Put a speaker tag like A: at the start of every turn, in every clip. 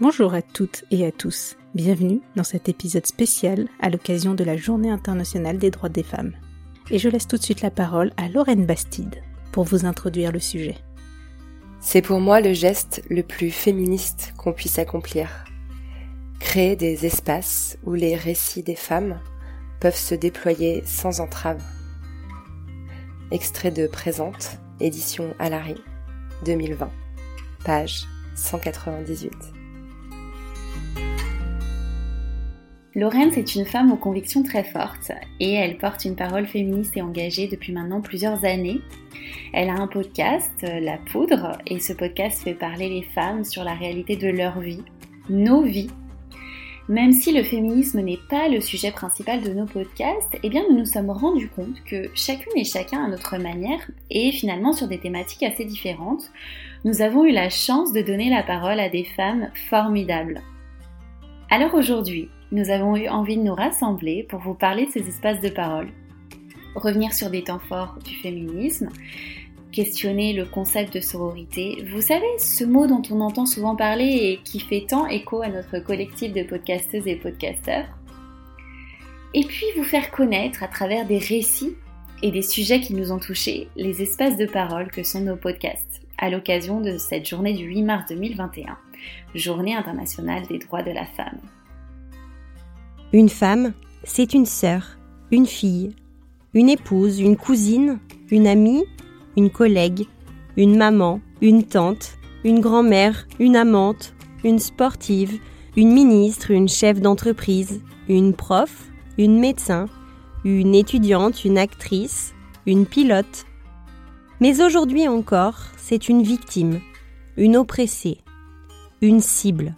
A: Bonjour à toutes et à tous. Bienvenue dans cet épisode spécial à l'occasion de la Journée internationale des droits des femmes. Et je laisse tout de suite la parole à Lorraine Bastide pour vous introduire le sujet.
B: C'est pour moi le geste le plus féministe qu'on puisse accomplir. Créer des espaces où les récits des femmes peuvent se déployer sans entrave. Extrait de Présente, édition Alary, 2020, page 198.
C: Laurence est une femme aux convictions très fortes et elle porte une parole féministe et engagée depuis maintenant plusieurs années. Elle a un podcast, La Poudre, et ce podcast fait parler les femmes sur la réalité de leur vie, nos vies. Même si le féminisme n'est pas le sujet principal de nos podcasts, eh bien nous nous sommes rendus compte que chacune et chacun à notre manière et finalement sur des thématiques assez différentes, nous avons eu la chance de donner la parole à des femmes formidables. Alors aujourd'hui, nous avons eu envie de nous rassembler pour vous parler de ces espaces de parole, revenir sur des temps forts du féminisme, questionner le concept de sororité. Vous savez, ce mot dont on entend souvent parler et qui fait tant écho à notre collectif de podcasteuses et podcasteurs. Et puis vous faire connaître à travers des récits et des sujets qui nous ont touchés les espaces de parole que sont nos podcasts à l'occasion de cette journée du 8 mars 2021, journée internationale des droits de la femme.
D: Une femme, c'est une sœur, une fille, une épouse, une cousine, une amie, une collègue, une maman, une tante, une grand-mère, une amante, une sportive, une ministre, une chef d'entreprise, une prof, une médecin, une étudiante, une actrice, une pilote. Mais aujourd'hui encore, c'est une victime, une oppressée, une cible,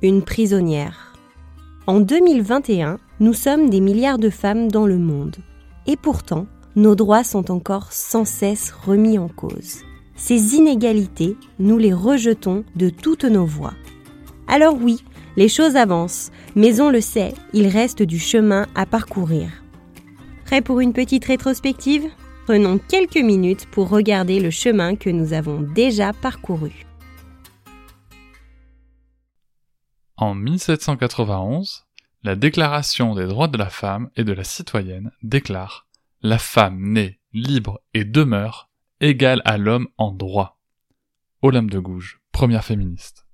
D: une prisonnière. En 2021, nous sommes des milliards de femmes dans le monde. Et pourtant, nos droits sont encore sans cesse remis en cause. Ces inégalités, nous les rejetons de toutes nos voix. Alors oui, les choses avancent, mais on le sait, il reste du chemin à parcourir. Prêt pour une petite rétrospective? Prenons quelques minutes pour regarder le chemin que nous avons déjà parcouru.
E: En 1791, la Déclaration des droits de la femme et de la citoyenne déclare La femme naît libre et demeure égale à l'homme en droit. Olympe de Gouges, première féministe.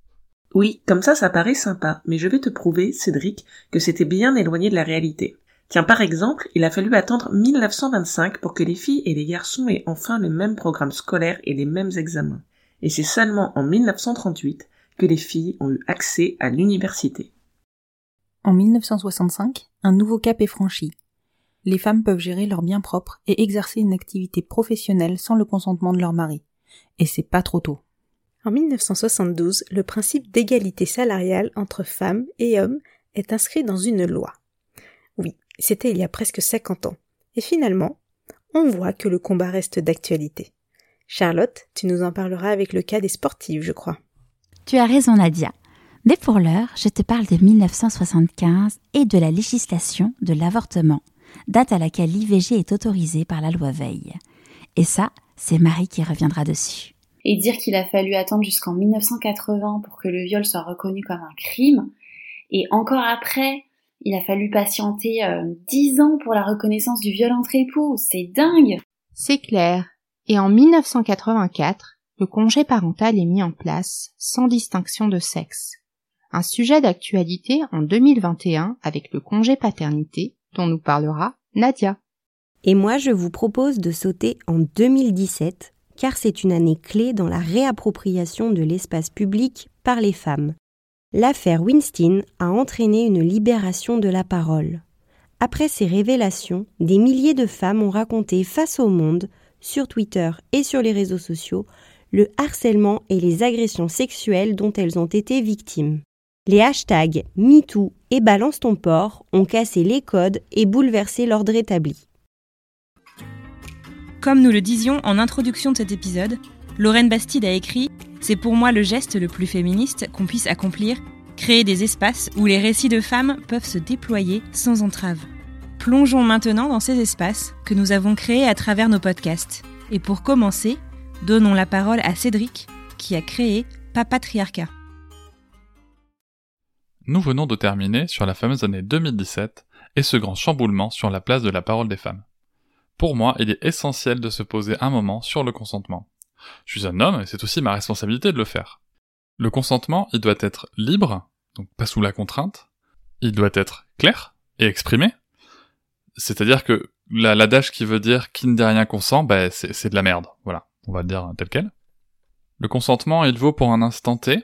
F: Oui, comme ça, ça paraît sympa, mais je vais te prouver, Cédric, que c'était bien éloigné de la réalité. Tiens, par exemple, il a fallu attendre 1925 pour que les filles et les garçons aient enfin le même programme scolaire et les mêmes examens. Et c'est seulement en 1938 que les filles ont eu accès à l'université.
G: En 1965, un nouveau cap est franchi. Les femmes peuvent gérer leurs biens propres et exercer une activité professionnelle sans le consentement de leur mari. Et c'est pas trop tôt.
A: En 1972, le principe d'égalité salariale entre femmes et hommes est inscrit dans une loi. Oui, c'était il y a presque 50 ans. Et finalement, on voit que le combat reste d'actualité. Charlotte, tu nous en parleras avec le cas des sportives, je crois.
H: Tu as raison Nadia. Mais pour l'heure, je te parle de 1975 et de la législation de l'avortement, date à laquelle l'IVG est autorisée par la loi Veil. Et ça, c'est Marie qui reviendra dessus.
C: Et dire qu'il a fallu attendre jusqu'en 1980 pour que le viol soit reconnu comme un crime, et encore après, il a fallu patienter euh, dix ans pour la reconnaissance du viol entre époux, c'est dingue
I: C'est clair. Et en 1984, le congé parental est mis en place sans distinction de sexe. Un sujet d'actualité en 2021 avec le congé paternité dont nous parlera Nadia.
D: Et moi je vous propose de sauter en 2017 car c'est une année clé dans la réappropriation de l'espace public par les femmes. L'affaire Winston a entraîné une libération de la parole. Après ces révélations, des milliers de femmes ont raconté face au monde, sur Twitter et sur les réseaux sociaux, le harcèlement et les agressions sexuelles dont elles ont été victimes. Les hashtags MeToo et Balance ton port ont cassé les codes et bouleversé l'ordre établi.
J: Comme nous le disions en introduction de cet épisode, Lorraine Bastide a écrit C'est pour moi le geste le plus féministe qu'on puisse accomplir, créer des espaces où les récits de femmes peuvent se déployer sans entrave. Plongeons maintenant dans ces espaces que nous avons créés à travers nos podcasts. Et pour commencer, donnons la parole à Cédric, qui a créé Papatriarcat.
E: Nous venons de terminer sur la fameuse année 2017 et ce grand chamboulement sur la place de la parole des femmes. Pour moi, il est essentiel de se poser un moment sur le consentement. Je suis un homme et c'est aussi ma responsabilité de le faire. Le consentement, il doit être libre, donc pas sous la contrainte. Il doit être clair et exprimé. C'est-à-dire que l'adage qui veut dire qui ne dit rien consent, ben c'est de la merde. Voilà, on va le dire tel quel. Le consentement, il vaut pour un instant T,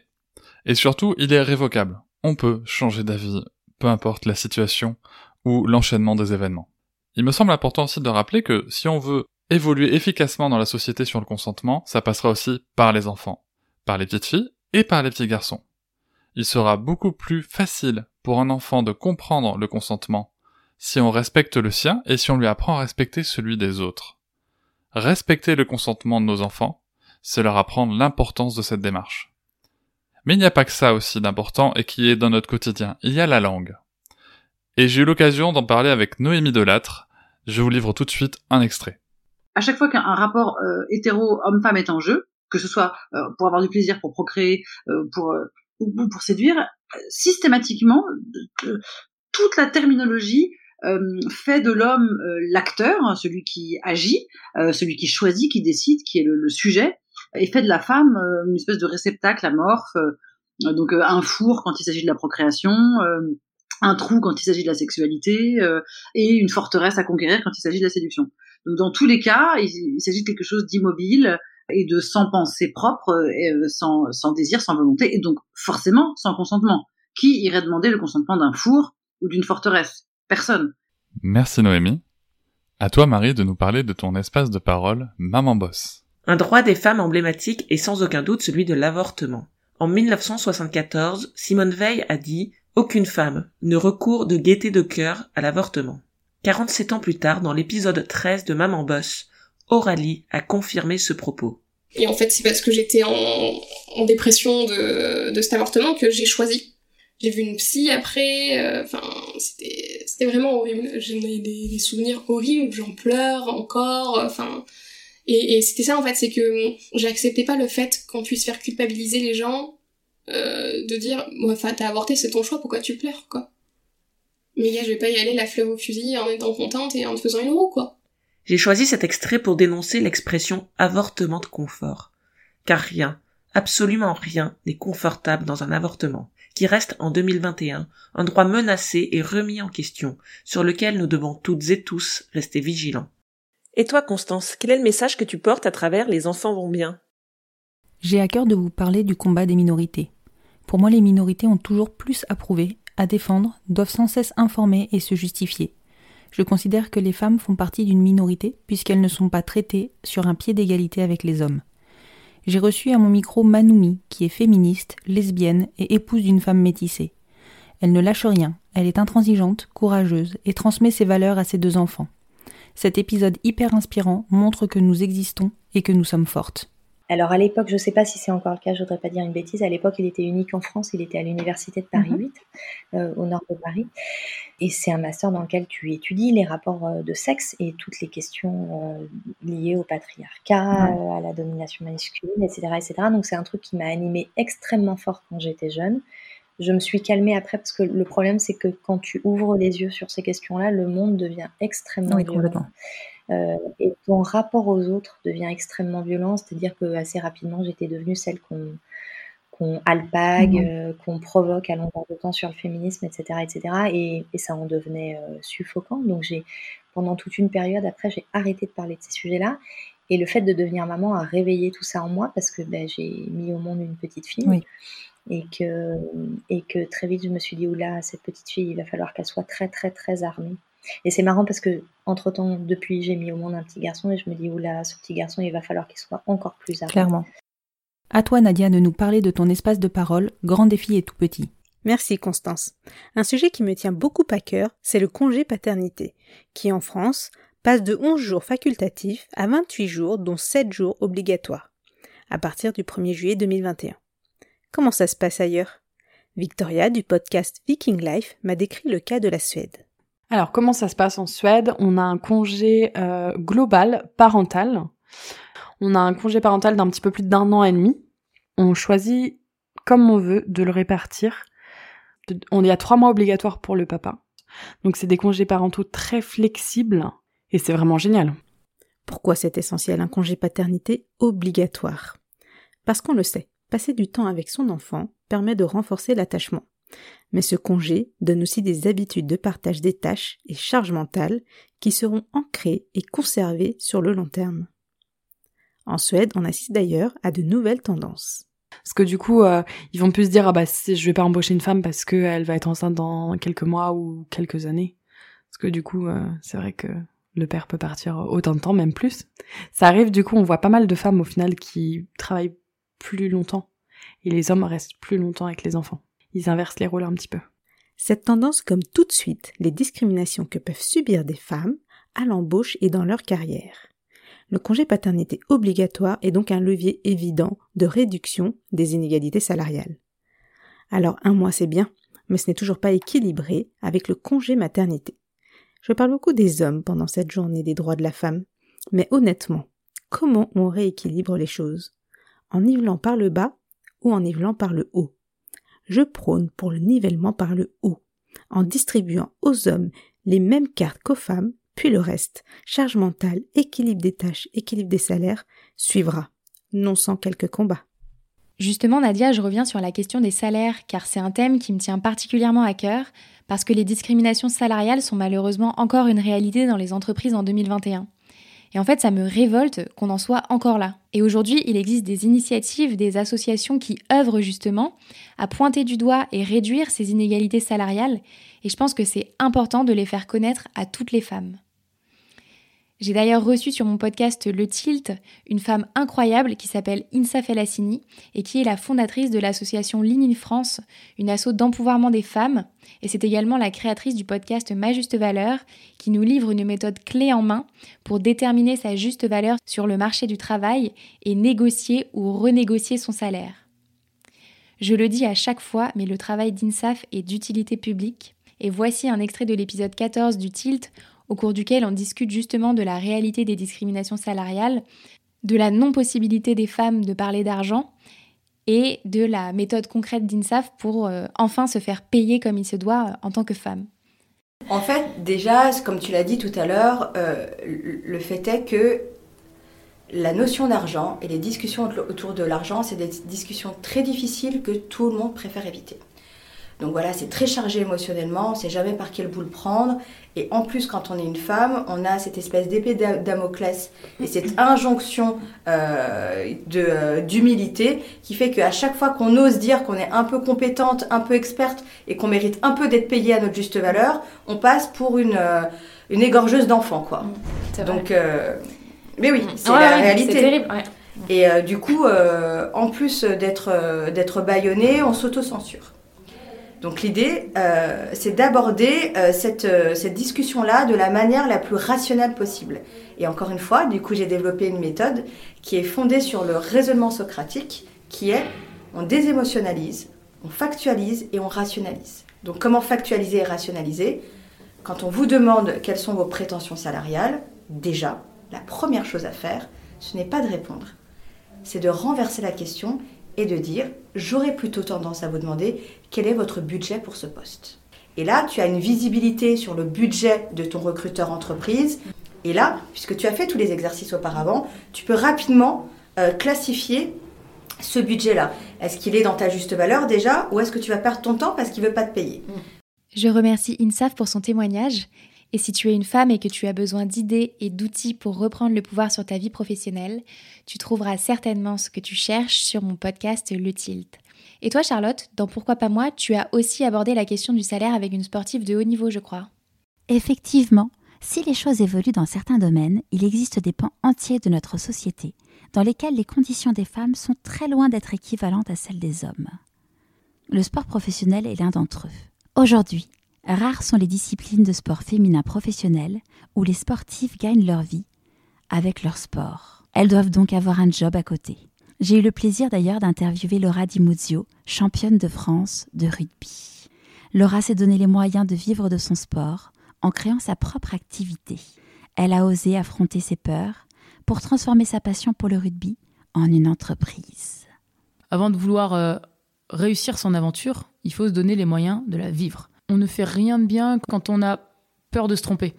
E: et surtout, il est révocable. On peut changer d'avis, peu importe la situation ou l'enchaînement des événements. Il me semble important aussi de rappeler que si on veut évoluer efficacement dans la société sur le consentement, ça passera aussi par les enfants, par les petites filles et par les petits garçons. Il sera beaucoup plus facile pour un enfant de comprendre le consentement si on respecte le sien et si on lui apprend à respecter celui des autres. Respecter le consentement de nos enfants, c'est leur apprendre l'importance de cette démarche. Mais il n'y a pas que ça aussi d'important et qui est dans notre quotidien, il y a la langue. Et j'ai eu l'occasion d'en parler avec Noémie Delattre. Je vous livre tout de suite un extrait.
K: À chaque fois qu'un rapport euh, hétéro homme-femme est en jeu, que ce soit euh, pour avoir du plaisir, pour procréer, euh, ou pour séduire, systématiquement toute la terminologie fait de l'homme l'acteur, hein, celui qui agit, celui qui choisit, qui décide, qui est le, le sujet, et fait de la femme une espèce de réceptacle amorphe, donc un four quand il s'agit de la procréation, un trou quand il s'agit de la sexualité euh, et une forteresse à conquérir quand il s'agit de la séduction. Donc dans tous les cas, il, s'agit de quelque chose d'immobile et de sans pensée propre, euh, sans, sans désir, sans volonté, et donc forcément sans consentement. Qui irait demander le consentement d'un four ou d'une forteresse? Personne.
E: Merci Noémie. À toi Marie de nous parler de ton espace de parole Maman Boss.
F: Un droit des femmes emblématique est sans aucun doute celui de l'avortement. En 1974, Simone Veil a dit aucune femme ne recourt de gaieté de cœur à l'avortement. 47 ans plus tard, dans l'épisode 13 de Maman Boss, Aurélie a confirmé ce propos.
L: Et en fait, c'est parce que j'étais en, dépression de, cet avortement que j'ai choisi. J'ai vu une psy après, euh, enfin, c'était, vraiment horrible. J'ai des, des, souvenirs horribles, j'en pleure encore, enfin. Et, et c'était ça en fait, c'est que j'acceptais pas le fait qu'on puisse faire culpabiliser les gens euh, de dire, enfin, t'as avorté, c'est ton choix, pourquoi tu pleures, quoi. Mais gars, je vais pas y aller la fleur au fusil en étant contente et en te faisant une roue, quoi.
F: J'ai choisi cet extrait pour dénoncer l'expression avortement de confort. Car rien, absolument rien, n'est confortable dans un avortement, qui reste en 2021 un droit menacé et remis en question, sur lequel nous devons toutes et tous rester vigilants. Et toi, Constance, quel est le message que tu portes à travers Les enfants vont bien?
G: J'ai à cœur de vous parler du combat des minorités. Pour moi, les minorités ont toujours plus à prouver, à défendre, doivent sans cesse informer et se justifier. Je considère que les femmes font partie d'une minorité puisqu'elles ne sont pas traitées sur un pied d'égalité avec les hommes. J'ai reçu à mon micro Manoumi, qui est féministe, lesbienne et épouse d'une femme métissée. Elle ne lâche rien, elle est intransigeante, courageuse et transmet ses valeurs à ses deux enfants. Cet épisode hyper inspirant montre que nous existons et que nous sommes fortes.
M: Alors à l'époque, je ne sais pas si c'est encore le cas, je voudrais pas dire une bêtise, à l'époque il était unique en France, il était à l'université de Paris 8, mhm. euh, au nord de Paris. Et c'est un master dans lequel tu étudies les rapports euh, de sexe et toutes les questions euh, liées au patriarcat, à la domination masculine, etc. etc. Donc c'est un truc qui m'a animée extrêmement fort quand j'étais jeune. Je me suis calmée après parce que le problème c'est que quand tu ouvres les yeux sur ces questions-là, le monde devient extrêmement oui, violent. Euh, et ton rapport aux autres devient extrêmement violent, c'est-à-dire que assez rapidement j'étais devenue celle qu'on qu'on alpague, mmh. euh, qu'on provoque à longueur de temps sur le féminisme, etc., etc. Et, et ça en devenait euh, suffocant. Donc j'ai, pendant toute une période après, j'ai arrêté de parler de ces sujets-là. Et le fait de devenir maman a réveillé tout ça en moi parce que ben, j'ai mis au monde une petite fille.
G: Oui.
M: Et que, et que très vite, je me suis dit, oula, cette petite fille, il va falloir qu'elle soit très, très, très armée. Et c'est marrant parce que, entre temps, depuis, j'ai mis au monde un petit garçon et je me dis, oula, ce petit garçon, il va falloir qu'il soit encore plus armé.
G: Clairement. À toi, Nadia, de nous parler de ton espace de parole, grand défi et tout petit.
A: Merci Constance. Un sujet qui me tient beaucoup à cœur, c'est le congé paternité, qui en France passe de 11 jours facultatifs à 28 jours, dont 7 jours obligatoires, à partir du 1er juillet 2021. Comment ça se passe ailleurs? Victoria du podcast Viking Life m'a décrit le cas de la Suède.
N: Alors comment ça se passe en Suède? On a un congé euh, global parental. On a un congé parental d'un petit peu plus d'un an et demi. On choisit comme on veut de le répartir. On y a trois mois obligatoires pour le papa. Donc c'est des congés parentaux très flexibles et c'est vraiment génial.
A: Pourquoi c'est essentiel un congé paternité obligatoire? Parce qu'on le sait, passer du temps avec son enfant permet de renforcer l'attachement. Mais ce congé donne aussi des habitudes de partage des tâches et charges mentales qui seront ancrées et conservées sur le long terme. En Suède, on assiste d'ailleurs à de nouvelles tendances.
N: Parce que du coup, euh, ils vont plus se dire ah bah je vais pas embaucher une femme parce qu'elle va être enceinte dans quelques mois ou quelques années. Parce que du coup, euh, c'est vrai que le père peut partir autant de temps, même plus. Ça arrive du coup, on voit pas mal de femmes au final qui travaillent plus longtemps et les hommes restent plus longtemps avec les enfants. Ils inversent les rôles un petit peu.
A: Cette tendance comme tout de suite les discriminations que peuvent subir des femmes à l'embauche et dans leur carrière. Le congé paternité obligatoire est donc un levier évident de réduction des inégalités salariales. Alors un mois c'est bien, mais ce n'est toujours pas équilibré avec le congé maternité. Je parle beaucoup des hommes pendant cette journée des droits de la femme, mais honnêtement, comment on rééquilibre les choses? En nivelant par le bas ou en nivelant par le haut? Je prône pour le nivellement par le haut, en distribuant aux hommes les mêmes cartes qu'aux femmes puis le reste, charge mentale, équilibre des tâches, équilibre des salaires, suivra, non sans quelques combats.
O: Justement, Nadia, je reviens sur la question des salaires, car c'est un thème qui me tient particulièrement à cœur, parce que les discriminations salariales sont malheureusement encore une réalité dans les entreprises en 2021. Et en fait, ça me révolte qu'on en soit encore là. Et aujourd'hui, il existe des initiatives, des associations qui œuvrent justement à pointer du doigt et réduire ces inégalités salariales. Et je pense que c'est important de les faire connaître à toutes les femmes. J'ai d'ailleurs reçu sur mon podcast Le Tilt une femme incroyable qui s'appelle Insa Felassini et qui est la fondatrice de l'association Ligne in France, une asso d'empouvoirment des femmes. Et c'est également la créatrice du podcast Ma Juste Valeur qui nous livre une méthode clé en main pour déterminer sa juste valeur sur le marché du travail et négocier ou renégocier son salaire. Je le dis à chaque fois, mais le travail d'INSAF est d'utilité publique. Et voici un extrait de l'épisode 14 du Tilt au cours duquel on discute justement de la réalité des discriminations salariales, de la non-possibilité des femmes de parler d'argent et de la méthode concrète d'INSAF pour euh, enfin se faire payer comme il se doit euh, en tant que femme.
P: En fait, déjà, comme tu l'as dit tout à l'heure, euh, le fait est que la notion d'argent et les discussions autour de l'argent, c'est des discussions très difficiles que tout le monde préfère éviter. Donc voilà, c'est très chargé émotionnellement, on ne sait jamais par quel bout le prendre. Et en plus, quand on est une femme, on a cette espèce d'épée Damoclès et cette injonction euh, euh, d'humilité qui fait qu'à chaque fois qu'on ose dire qu'on est un peu compétente, un peu experte et qu'on mérite un peu d'être payée à notre juste valeur, on passe pour une, euh, une égorgeuse d'enfants, quoi. Donc, mais oui, c'est la réalité. C'est terrible, Et du coup, en plus d'être d'être baïonné, on s'auto-censure. Donc l'idée, euh, c'est d'aborder euh, cette, euh, cette discussion-là de la manière la plus rationnelle possible. Et encore une fois, du coup, j'ai développé une méthode qui est fondée sur le raisonnement socratique, qui est on désémotionnalise, on factualise et on rationalise. Donc comment factualiser et rationaliser? Quand on vous demande quelles sont vos prétentions salariales, déjà, la première chose à faire, ce n'est pas de répondre, c'est de renverser la question et de dire j'aurais plutôt tendance à vous demander quel est votre budget pour ce poste. Et là, tu as une visibilité sur le budget de ton recruteur entreprise. Et là, puisque tu as fait tous les exercices auparavant, tu peux rapidement euh, classifier ce budget-là. Est-ce qu'il est dans ta juste valeur déjà ou est-ce que tu vas perdre ton temps parce qu'il ne veut pas te payer?
O: Je remercie INSAF pour son témoignage Et si tu es une femme et que tu as besoin d'idées et d'outils pour reprendre le pouvoir sur ta vie professionnelle, tu trouveras certainement ce que tu cherches sur mon podcast Le Tilt. Et toi Charlotte, dans Pourquoi pas moi, tu as aussi abordé la question du salaire avec une sportive de haut niveau, je crois.
H: Effectivement, si les choses évoluent dans certains domaines, il existe des pans entiers de notre société dans lesquels les conditions des femmes sont très loin d'être équivalentes à celles des hommes. Le sport professionnel est l'un d'entre eux. Aujourd'hui, rares sont les disciplines de sport féminin professionnel où les sportifs gagnent leur vie avec leur sport. Elles doivent donc avoir un job à côté. J'ai eu le plaisir d'ailleurs d'interviewer Laura Di Muzio, championne de France de rugby. Laura s'est donné les moyens de vivre de son sport en créant sa propre activité. Elle a osé affronter ses peurs pour transformer sa passion pour le rugby en une entreprise.
G: Avant de vouloir euh, réussir son aventure, il faut se donner les moyens de la vivre. On ne fait rien de bien quand on a peur de se tromper.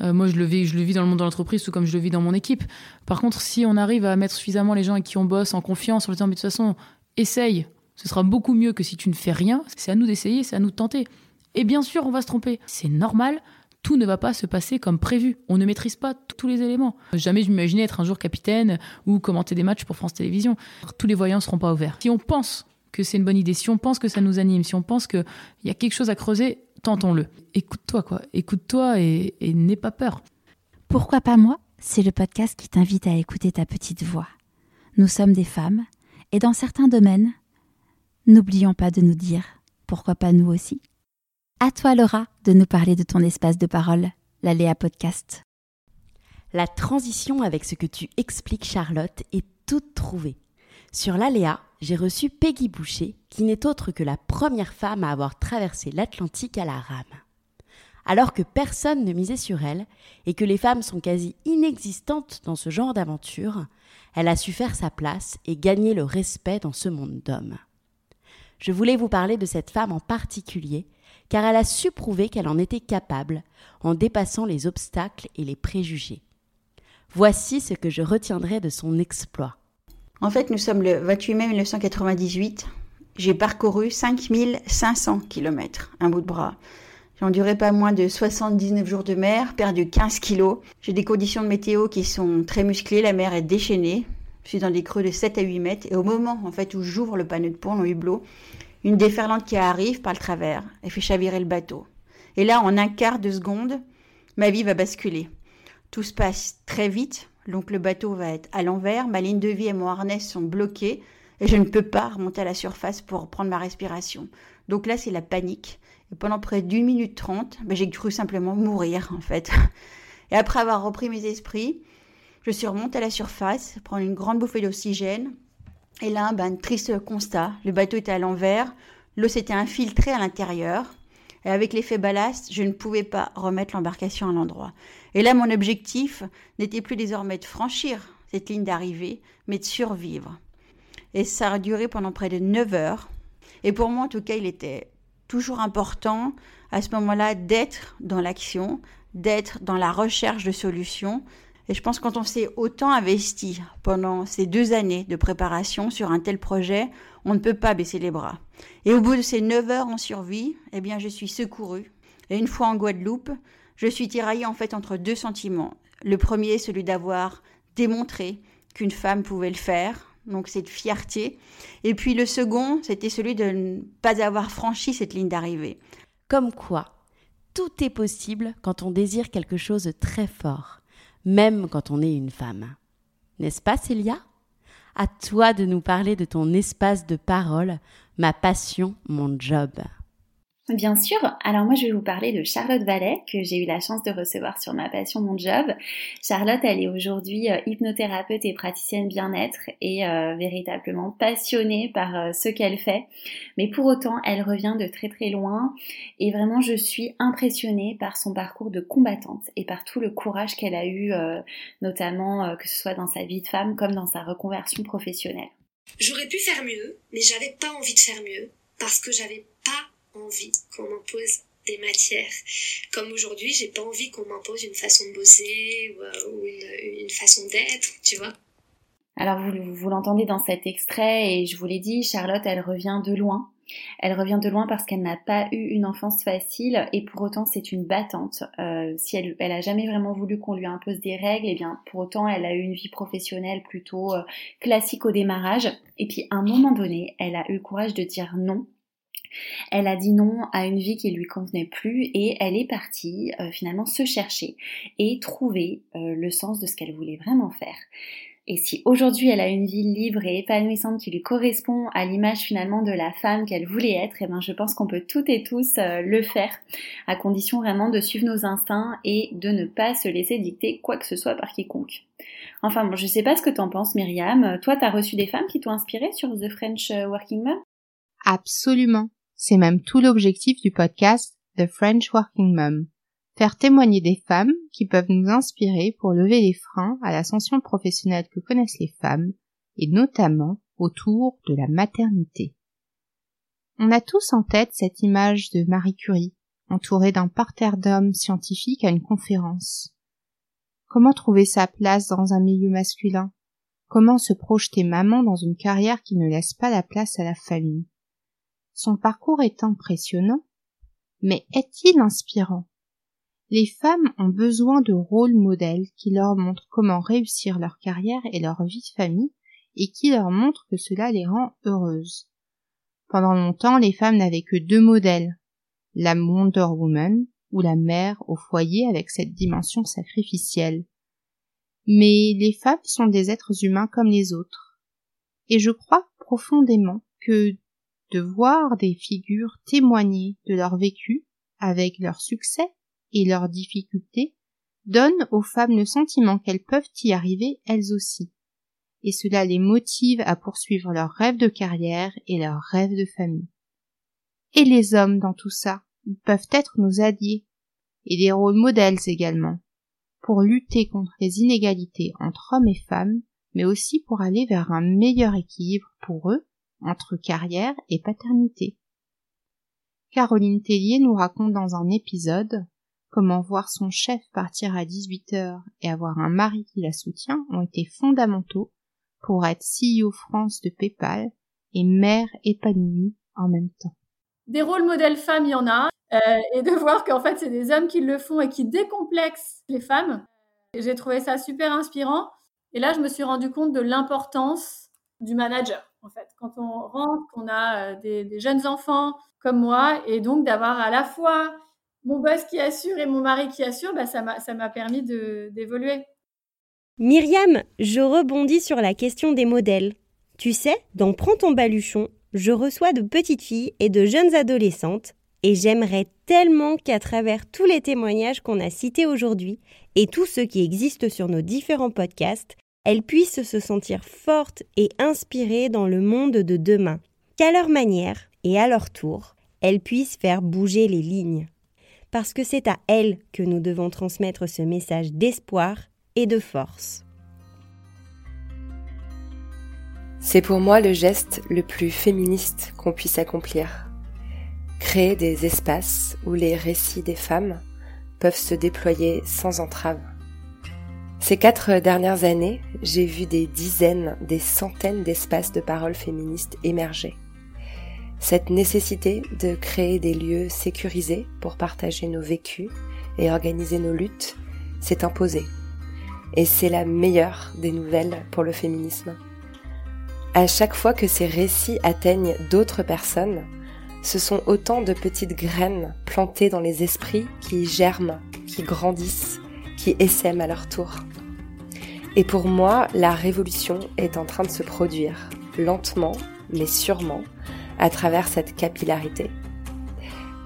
G: Euh, moi, je le, vis, je le vis dans le monde de l'entreprise, tout comme je le vis dans mon équipe. Par contre, si on arrive à mettre suffisamment les gens avec qui on bosse en confiance, en leur disant, mais de toute façon, essaye, ce sera beaucoup mieux que si tu ne fais rien. C'est à nous d'essayer, c'est à nous de tenter. Et bien sûr, on va se tromper. C'est normal, tout ne va pas se passer comme prévu. On ne maîtrise pas tous les éléments. Jamais je m'imaginais être un jour capitaine ou commenter des matchs pour France Télévisions. Tous les voyants ne seront pas ouverts. Si on pense que c'est une bonne idée, si on pense que ça nous anime, si on pense qu'il y a quelque chose à creuser, tentons-le. Écoute-toi, quoi. Écoute-toi et, et n'aie pas peur.
H: Pourquoi pas moi? C'est le podcast qui t'invite à écouter ta petite voix. Nous sommes des femmes, et dans certains domaines, n'oublions pas de nous dire pourquoi pas nous aussi. À toi, Laura, de nous parler de ton espace de parole, la Léa Podcast.
Q: La transition avec ce que tu expliques, Charlotte, est toute trouvée. Sur l'Aléa, j'ai reçu Peggy Boucher, qui n'est autre que la première femme à avoir traversé l'Atlantique à la rame. Alors que personne ne misait sur elle et que les femmes sont quasi inexistantes dans ce genre d'aventure, elle a su faire sa place et gagner le respect dans ce monde d'hommes. Je voulais vous parler de cette femme en particulier car elle a su prouver qu'elle en était capable en dépassant les obstacles et les préjugés. Voici ce que je retiendrai de son exploit.
R: En fait, nous sommes le 28 mai 1998. J'ai parcouru 5500 km, un bout de bras. J'ai enduré pas moins de 79 jours de mer, perdu 15 kilos. J'ai des conditions de météo qui sont très musclées, la mer est déchaînée. Je suis dans des creux de 7 à 8 mètres et au moment en fait où j'ouvre le panneau de pont, le hublot, une déferlante qui arrive par le travers et fait chavirer le bateau. Et là, en un quart de seconde, ma vie va basculer. Tout se passe très vite, donc le bateau va être à l'envers, ma ligne de vie et mon harnais sont bloqués, et je ne peux pas remonter à la surface pour prendre ma respiration. Donc là, c'est la panique. Et pendant près d'une minute trente, ben, j'ai cru simplement mourir, en fait. Et après avoir repris mes esprits, je suis remontée à la surface, prendre une grande bouffée d'oxygène, et là, ben, triste constat. Le bateau était à l'envers, l'eau s'était infiltrée à l'intérieur. Et avec l'effet ballast, je ne pouvais pas remettre l'embarcation à l'endroit. Et là, mon objectif n'était plus désormais de franchir cette ligne d'arrivée, mais de survivre. Et ça a duré pendant près de 9 heures. Et pour moi, en tout cas, il était toujours important à ce moment-là d'être dans l'action, d'être dans la recherche de solutions, et je pense que quand on s'est autant investi pendant ces deux années de préparation sur un tel projet, on ne peut pas baisser les bras. Et au bout de ces neuf heures en survie, eh bien, je suis secourue. Et une fois en Guadeloupe, je suis tiraillée en fait entre deux sentiments. Le premier, celui d'avoir démontré qu'une femme pouvait le faire, donc cette fierté. Et puis le second, c'était celui de ne pas avoir franchi cette ligne d'arrivée.
Q: Comme quoi, tout est possible quand on désire quelque chose de très fort même quand on est une femme. N'est-ce pas, Célia? À toi de nous parler de ton espace de parole, ma passion, mon job.
C: Bien sûr. Alors moi, je vais vous parler de Charlotte Vallet, que j'ai eu la chance de recevoir sur ma passion, mon job. Charlotte, elle est aujourd'hui euh, hypnothérapeute et praticienne bien-être et euh, véritablement passionnée par euh, ce qu'elle fait. Mais pour autant, elle revient de très très loin et vraiment, je suis impressionnée par son parcours de combattante et par tout le courage qu'elle a eu, notamment que ce soit dans sa vie de femme comme dans sa reconversion professionnelle.
S: J'aurais pu faire mieux, mais j'avais pas envie de faire mieux parce que j'avais envie qu'on m'impose des matières. Comme aujourd'hui, j'ai pas envie qu'on m'impose une façon de bosser ou, euh, une, façon d'être, tu vois.
C: Alors vous, l'entendez dans cet extrait et je vous l'ai dit, Charlotte, elle revient de loin. Elle revient de loin parce qu'elle n'a pas eu une enfance facile et pour autant c'est une battante. Euh, si elle, elle a jamais vraiment voulu qu'on lui impose des règles, et eh bien pour autant elle a eu une vie professionnelle plutôt euh, classique au démarrage. Et puis à un moment donné, elle a eu le courage de dire non elle a dit non à une vie qui lui convenait plus et elle est partie euh, finalement se chercher et trouver le sens de ce qu'elle voulait vraiment faire. Et si aujourd'hui elle a une vie libre et épanouissante qui lui correspond à l'image finalement de la femme qu'elle voulait être, eh ben je pense qu'on peut toutes et tous euh, le faire, à condition vraiment de suivre nos instincts et de ne pas se laisser dicter quoi que ce soit par quiconque. Enfin bon, je sais pas ce que t'en penses Myriam, toi t'as reçu des femmes qui t'ont inspiré sur The French Working Mom?
I: Absolument. C'est même tout l'objectif du podcast The French Working Mom faire témoigner des femmes qui peuvent nous inspirer pour lever les freins à l'ascension professionnelle que connaissent les femmes, et notamment autour de la maternité. On a tous en tête cette image de Marie Curie, entourée d'un parterre d'hommes scientifiques à une conférence. Comment trouver sa place dans un milieu masculin? Comment se projeter maman dans une carrière qui ne laisse pas la place à la famille? Son parcours est impressionnant, mais est-il inspirant? Les femmes ont besoin de rôles modèles qui leur montrent comment réussir leur carrière et leur vie de famille et qui leur montrent que cela les rend heureuses. Pendant longtemps, les femmes n'avaient que deux modèles, la Wonder Woman ou la mère au foyer avec cette dimension sacrificielle. Mais les femmes sont des êtres humains comme les autres. Et je crois profondément que de voir des figures témoigner de leur vécu avec leur succès et leurs difficultés donnent aux femmes le sentiment qu'elles peuvent y arriver elles aussi. Et cela les motive à poursuivre leurs rêves de carrière et leurs rêves de famille. Et les hommes dans tout ça, peuvent être nos alliés, et des rôles modèles également, pour lutter contre les inégalités entre hommes et femmes, mais aussi pour aller vers un meilleur équilibre pour eux entre carrière et paternité. Caroline Tellier nous raconte dans un épisode comment voir son chef partir à 18 heures et avoir un mari qui la soutient ont été fondamentaux pour être CEO France de PayPal et mère épanouie en même temps.
T: Des rôles modèles femmes, il y en a, euh, et de voir qu'en fait c'est des hommes qui le font et qui décomplexent les femmes. J'ai trouvé ça super inspirant. Et là, je me suis rendu compte de l'importance du manager. En fait, quand on rentre, qu'on a euh, des, jeunes enfants comme moi, et donc d'avoir à la fois mon boss qui assure et mon mari qui assure, bah, ça m'a permis d'évoluer.
D: Myriam, je rebondis sur la question des modèles. Tu sais, dans Prends ton baluchon, je reçois de petites filles et de jeunes adolescentes, et j'aimerais tellement qu'à travers tous les témoignages qu'on a cités aujourd'hui et tous ceux qui existent sur nos différents podcasts, elles puissent se sentir fortes et inspirées dans le monde de demain, qu'à leur manière et à leur tour, elles puissent faire bouger les lignes parce que c'est à elle que nous devons transmettre ce message d'espoir et de force.
B: C'est pour moi le geste le plus féministe qu'on puisse accomplir. Créer des espaces où les récits des femmes peuvent se déployer sans entrave. Ces quatre dernières années, j'ai vu des dizaines, des centaines d'espaces de parole féministes émerger. Cette nécessité de créer des lieux sécurisés pour partager nos vécus et organiser nos luttes s'est imposée. Et c'est la meilleure des nouvelles pour le féminisme. À chaque fois que ces récits atteignent d'autres personnes, ce sont autant de petites graines plantées dans les esprits qui germent, qui grandissent, qui essaiment à leur tour. Et pour moi, la révolution est en train de se produire, lentement, mais sûrement, à travers cette capillarité.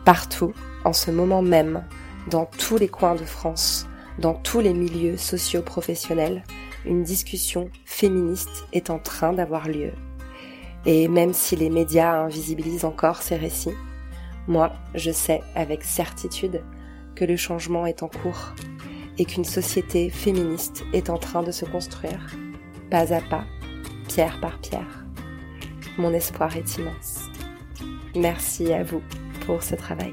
B: Partout, en ce moment même, dans tous les coins de France, dans tous les milieux socio-professionnels, une discussion féministe est en train d'avoir lieu. Et même si les médias invisibilisent encore ces récits, moi, je sais avec certitude que le changement est en cours et qu'une société féministe est en train de se construire, pas à pas, pierre par pierre. Mon espoir est immense. Merci à vous pour ce travail.